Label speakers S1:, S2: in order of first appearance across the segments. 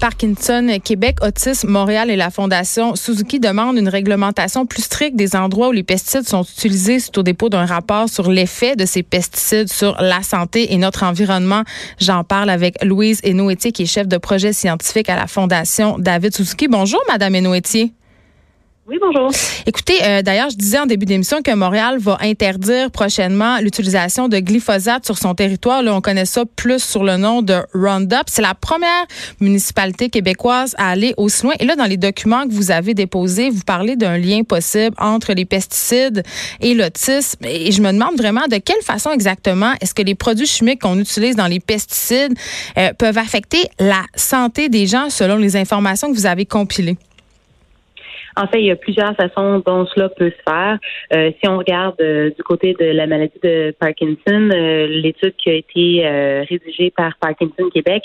S1: Parkinson Québec, Autisme Montréal et la Fondation Suzuki demandent une réglementation plus stricte des endroits où les pesticides sont utilisés suite au dépôt d'un rapport sur l'effet de ces pesticides sur la santé et notre environnement. J'en parle avec Louise Enoetier, qui est chef de projet scientifique à la Fondation David Suzuki. Bonjour, Madame Enoetier.
S2: Oui, bonjour.
S1: Écoutez, euh, d'ailleurs, je disais en début d'émission que Montréal va interdire prochainement l'utilisation de glyphosate sur son territoire. Là, on connaît ça plus sur le nom de Roundup. C'est la première municipalité québécoise à aller aussi loin. Et là, dans les documents que vous avez déposés, vous parlez d'un lien possible entre les pesticides et l'autisme. Et je me demande vraiment de quelle façon exactement est-ce que les produits chimiques qu'on utilise dans les pesticides euh, peuvent affecter la santé des gens selon les informations que vous avez compilées.
S2: En fait, il y a plusieurs façons dont cela peut se faire. Euh, si on regarde euh, du côté de la maladie de Parkinson, euh, l'étude qui a été rédigée par Parkinson Québec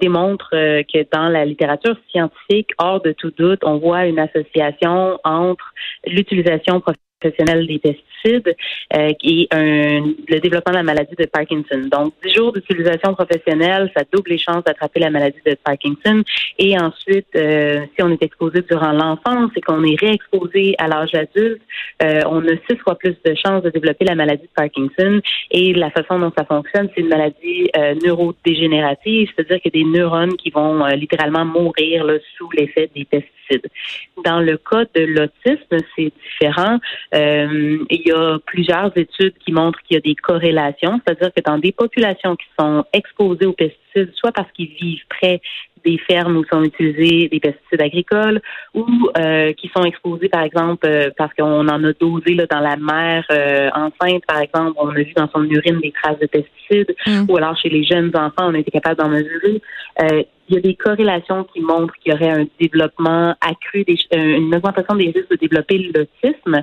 S2: démontre que dans la littérature scientifique, hors de tout doute, on voit une association entre l'utilisation professionnelle des pesticides euh, est un, le développement de la maladie de Parkinson. Donc, 10 jours d'utilisation professionnelle, ça double les chances d'attraper la maladie de Parkinson. Et ensuite, euh, si on est exposé durant l'enfance et qu'on est réexposé à l'âge adulte, euh, on a six fois plus de chances de développer la maladie de Parkinson. Et la façon dont ça fonctionne, c'est une maladie neurodégénérative, c'est-à-dire qu'il y a des neurones qui vont littéralement mourir là, sous l'effet des pesticides. Dans le cas de l'autisme, c'est différent. Il y a plusieurs études qui montrent qu'il y a des corrélations, c'est-à-dire que dans des populations qui sont exposées aux pesticides, soit parce qu'ils vivent près des fermes où sont utilisés des pesticides agricoles ou euh, qui sont exposés, par exemple, euh, parce qu'on en a dosé là, dans la mer euh, enceinte, par exemple, on a vu dans son urine des traces de pesticides, mm. ou alors chez les jeunes enfants, on a été capable d'en mesurer. Il y a des corrélations qui montrent qu'il y aurait un développement accru, des, une augmentation des risques de développer l'autisme.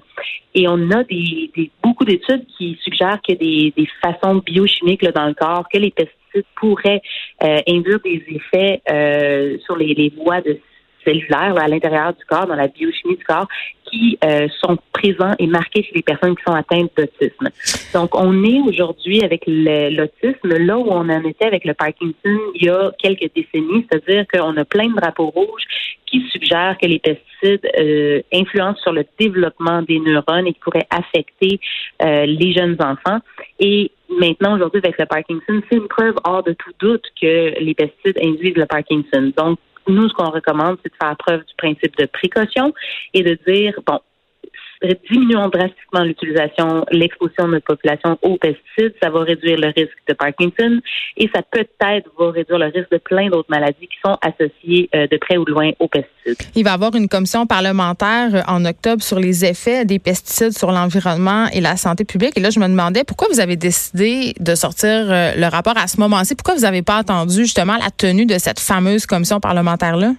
S2: Et on a des, beaucoup d'études qui suggèrent a des, des façons biochimiques là, dans le corps que les pesticides pourrait euh, induire des effets euh, sur les, les voies de cellulaires à l'intérieur du corps, dans la biochimie du corps, qui euh, sont présents et marqués chez les personnes qui sont atteintes d'autisme. Donc, on est aujourd'hui avec l'autisme là où on en était avec le Parkinson il y a quelques décennies, c'est-à-dire qu'on a plein de drapeaux rouges qui suggèrent que les pesticides euh, influencent sur le développement des neurones et qui pourraient affecter euh, les jeunes enfants. Et maintenant, aujourd'hui, avec le Parkinson, c'est une preuve hors de tout doute que les pesticides induisent le Parkinson. Donc, nous, ce qu'on recommande, c'est de faire preuve du principe de précaution et de dire, bon, diminuons drastiquement l'utilisation, l'exposition de notre population aux pesticides, ça va réduire le risque de Parkinson et ça peut-être va réduire le risque de plein d'autres maladies qui sont associées euh, de près ou loin aux pesticides.
S1: Il va y avoir une commission parlementaire euh, en octobre sur les effets des pesticides sur l'environnement et la santé publique. Et là, je me demandais pourquoi vous avez décidé de sortir euh, le rapport à ce moment-ci. Pourquoi vous n'avez pas attendu justement la tenue de cette fameuse commission parlementaire-là?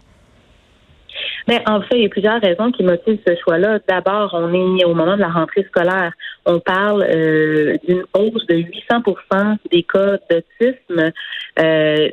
S2: Mais en fait, il y a plusieurs raisons qui motivent ce choix-là. D'abord, on est au moment de la rentrée scolaire. On parle euh, d'une hausse de 800% des cas d'autisme. Euh,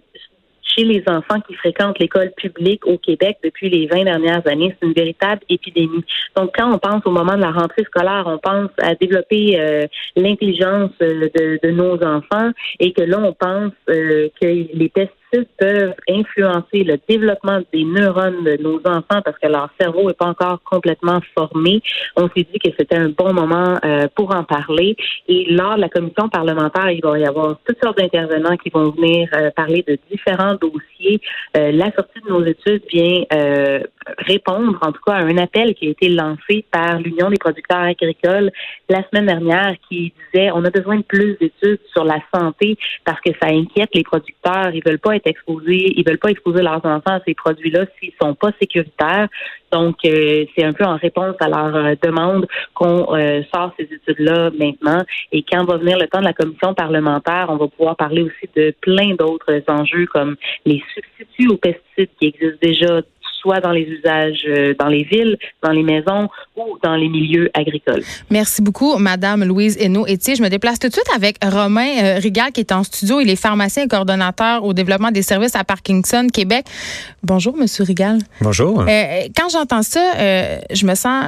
S2: chez les enfants qui fréquentent l'école publique au Québec depuis les 20 dernières années. C'est une véritable épidémie. Donc, quand on pense au moment de la rentrée scolaire, on pense à développer euh, l'intelligence de, de, nos enfants et que là, on pense que les tests peuvent influencer le développement des neurones de nos enfants parce que leur cerveau n'est pas encore complètement formé. On s'est dit que c'était un bon moment euh, pour en parler. Et lors de la commission parlementaire, il va y avoir toutes sortes d'intervenants qui vont venir euh, parler de différents dossiers. Euh, la sortie de nos études vient répondre, en tout cas, à un appel qui a été lancé par l'Union des producteurs agricoles la semaine dernière qui disait on a besoin de plus d'études sur la santé parce que ça inquiète les producteurs. Ils veulent pas être être exposés, ils veulent pas exposer leurs enfants à ces produits-là s'ils sont pas sécuritaires. Donc, euh, c'est un peu en réponse à leur euh, demande qu'on euh, sort ces études-là maintenant. Et quand va venir le temps de la commission parlementaire, on va pouvoir parler aussi de plein d'autres enjeux comme les substituts aux pesticides qui existent déjà soit dans les usages euh, dans les villes, dans les maisons ou dans les milieux agricoles.
S1: Merci beaucoup, Madame Louise Hainaut-Etier. Je me déplace tout de suite avec Romain euh, Rigal qui est en studio. Il est pharmacien et coordonnateur au développement des services à Parkinson, Québec. Bonjour, Monsieur Rigal.
S3: Bonjour.
S1: Euh, quand j'entends ça, je me sens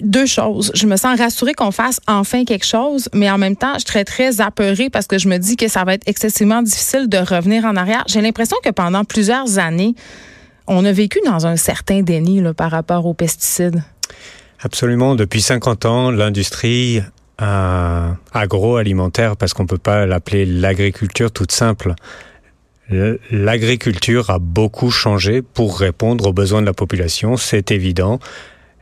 S1: deux choses. Je me sens rassurée qu'on fasse enfin quelque chose, mais en même temps, je serais très apeurée parce que je me dis que ça va être excessivement difficile de revenir en arrière. J'ai l'impression que pendant plusieurs années, on a vécu dans un certain déni par rapport aux pesticides.
S3: Absolument. Depuis 50 ans, l'industrie euh, agroalimentaire, parce qu'on ne peut pas l'appeler l'agriculture toute simple, l'agriculture a beaucoup changé pour répondre aux besoins de la population, c'est évident.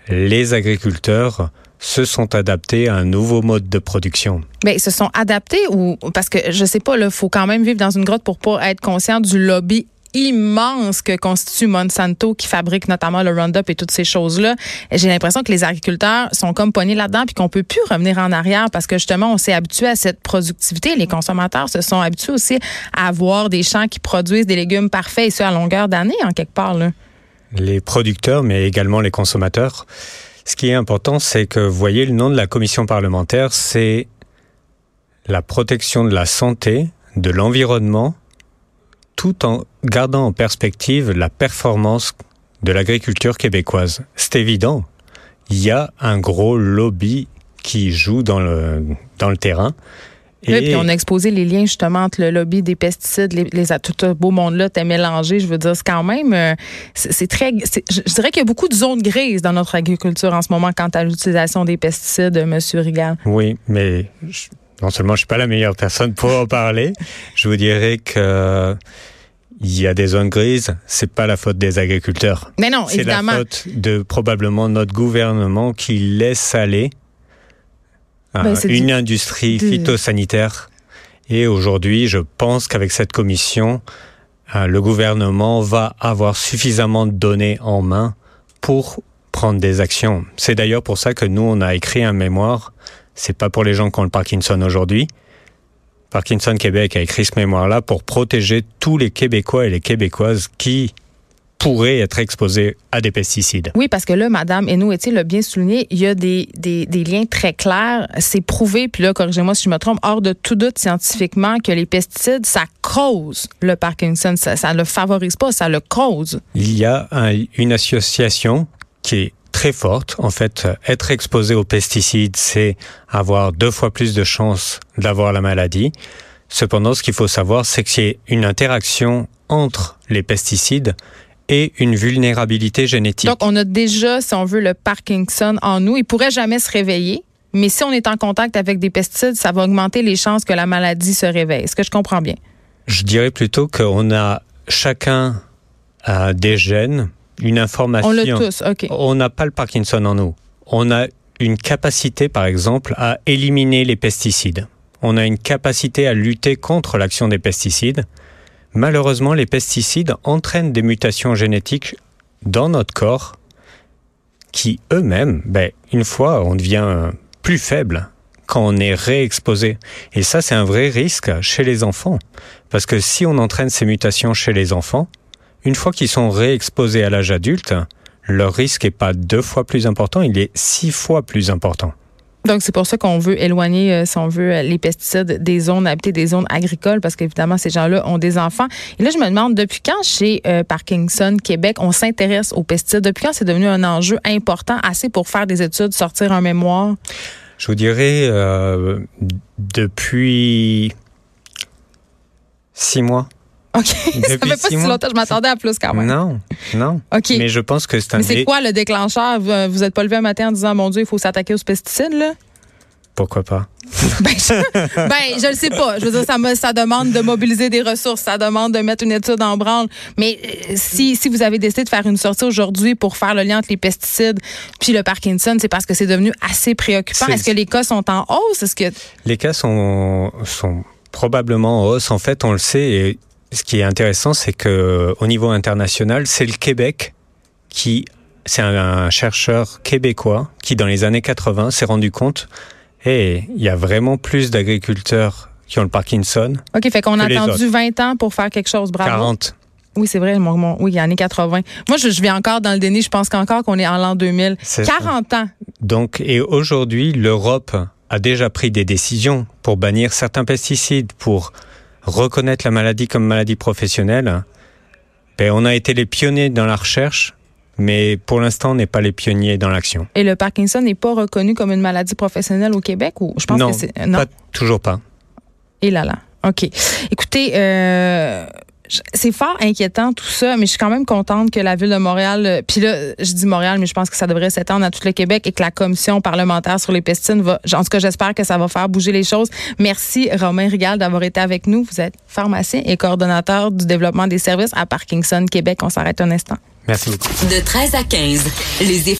S3: Les agriculteurs se sont adaptés à un nouveau mode de production.
S1: Mais ils se sont adaptés ou parce que je sais pas, il faut quand même vivre dans une grotte pour pas être conscient du lobby immense que constitue Monsanto qui fabrique notamment le Roundup et toutes ces choses-là. J'ai l'impression que les agriculteurs sont comme pognés là-dedans puis qu'on peut plus revenir en arrière parce que justement on s'est habitué à cette productivité. Les consommateurs se sont habitués aussi à avoir des champs qui produisent des légumes parfaits et ce à longueur d'année en quelque part. Là.
S3: Les producteurs mais également les consommateurs. Ce qui est important, c'est que vous voyez le nom de la commission parlementaire, c'est la protection de la santé, de l'environnement tout en gardant en perspective la performance de l'agriculture québécoise. C'est évident, il y a un gros lobby qui joue dans le, dans le terrain.
S1: Et puis on a exposé les liens justement entre le lobby des pesticides, les, les tout ce beau monde-là, t'es mélangé. Je veux dire, c'est quand même, euh, c'est très, je dirais qu'il y a beaucoup de zones grises dans notre agriculture en ce moment quant à l'utilisation des pesticides, Monsieur Rigal.
S3: Oui, mais non seulement je suis pas la meilleure personne pour en parler, je vous dirais que il y a des zones grises, c'est pas la faute des agriculteurs.
S1: Mais non.
S3: C'est la faute de probablement notre gouvernement qui laisse aller euh, ben, une industrie phytosanitaire. Et aujourd'hui, je pense qu'avec cette commission, euh, le gouvernement va avoir suffisamment de données en main pour prendre des actions. C'est d'ailleurs pour ça que nous, on a écrit un mémoire. C'est pas pour les gens qui ont le Parkinson aujourd'hui, Parkinson Québec a écrit ce mémoire-là pour protéger tous les Québécois et les Québécoises qui pourraient être exposés à des pesticides.
S1: Oui, parce que là, Madame Hainaut-Etier l'a bien souligné, il y a des, des, des liens très clairs. C'est prouvé, puis là, corrigez-moi si je me trompe, hors de tout doute scientifiquement que les pesticides, ça cause le Parkinson. Ça ne le favorise pas, ça le cause.
S3: Il y a une association qui est très forte. En fait, être exposé aux pesticides, c'est avoir deux fois plus de chances d'avoir la maladie. Cependant, ce qu'il faut savoir, c'est qu'il y a une interaction entre les pesticides et une vulnérabilité génétique.
S1: Donc, on a déjà, si on veut, le Parkinson en nous. Il pourrait jamais se réveiller. Mais si on est en contact avec des pesticides, ça va augmenter les chances que la maladie se réveille. Est-ce que je comprends bien?
S3: Je dirais plutôt qu'on a chacun euh, des gènes une information.
S1: On l'a tous, OK.
S3: On n'a pas le Parkinson en nous. On a une capacité, par exemple, à éliminer les pesticides. On a une capacité à lutter contre l'action des pesticides. Malheureusement, les pesticides entraînent des mutations génétiques dans notre corps qui eux-mêmes, ben, une fois, on devient plus faible quand on est réexposé. Et ça, c'est un vrai risque chez les enfants. Parce que si on entraîne ces mutations chez les enfants, une fois qu'ils sont réexposés à l'âge adulte, leur risque n'est pas deux fois plus important, il est six fois plus important.
S1: Donc, c'est pour ça qu'on veut éloigner, euh, si on veut, les pesticides des zones habitées, des zones agricoles, parce qu'évidemment, ces gens-là ont des enfants. Et là, je me demande, depuis quand chez euh, Parkinson Québec, on s'intéresse aux pesticides? Depuis quand c'est devenu un enjeu important, assez pour faire des études, sortir un mémoire?
S3: Je vous dirais, euh, depuis six mois.
S1: OK. ça fait pas si longtemps. Je m'attendais à plus quand même.
S3: Non, non.
S1: OK.
S3: Mais je pense que c'est un.
S1: Mais c'est quoi le déclencheur? Vous n'êtes pas levé un matin en disant, mon Dieu, il faut s'attaquer aux pesticides, là?
S3: Pourquoi pas?
S1: ben, je, ben, je le sais pas. Je veux dire, ça, me, ça demande de mobiliser des ressources, ça demande de mettre une étude en branle. Mais euh, si, si vous avez décidé de faire une sortie aujourd'hui pour faire le lien entre les pesticides puis le Parkinson, c'est parce que c'est devenu assez préoccupant. Est-ce que les cas sont en hausse? Est-ce que...
S3: Les cas sont, sont probablement en hausse. En fait, on le sait, et ce qui est intéressant, c'est que au niveau international, c'est le Québec qui, c'est un, chercheur québécois qui, dans les années 80, s'est rendu compte, et il y a vraiment plus d'agriculteurs qui ont le Parkinson.
S1: OK, fait qu'on a attendu 20 ans pour faire quelque chose. Bravo.
S3: 40.
S1: Oui, c'est vrai, mon, mon, oui, années 80. Moi, je, je encore dans le déni. Je pense qu'encore qu'on est en l'an 2000. 40
S3: ça.
S1: ans.
S3: Donc, et aujourd'hui, l'Europe a déjà pris des décisions pour bannir certains pesticides, pour reconnaître la maladie comme maladie professionnelle. Ben, on a été les pionniers dans la recherche, mais pour l'instant, on n'est pas les pionniers dans l'action.
S1: Et le Parkinson n'est pas reconnu comme une maladie professionnelle au Québec ou je pense
S3: non,
S1: que c'est
S3: non, pas, toujours pas.
S1: Et là là. OK. Écoutez, euh, c'est fort inquiétant tout ça, mais je suis quand même contente que la ville de Montréal, euh, puis là, je dis Montréal, mais je pense que ça devrait s'étendre à tout le Québec et que la commission parlementaire sur les pesticides va, en tout cas, j'espère que ça va faire bouger les choses. Merci Romain Rigal d'avoir été avec nous. Vous êtes pharmacien et coordonnateur du développement des services à Parkinson Québec. On s'arrête un instant.
S3: Merci beaucoup.
S4: De 13 à 15, les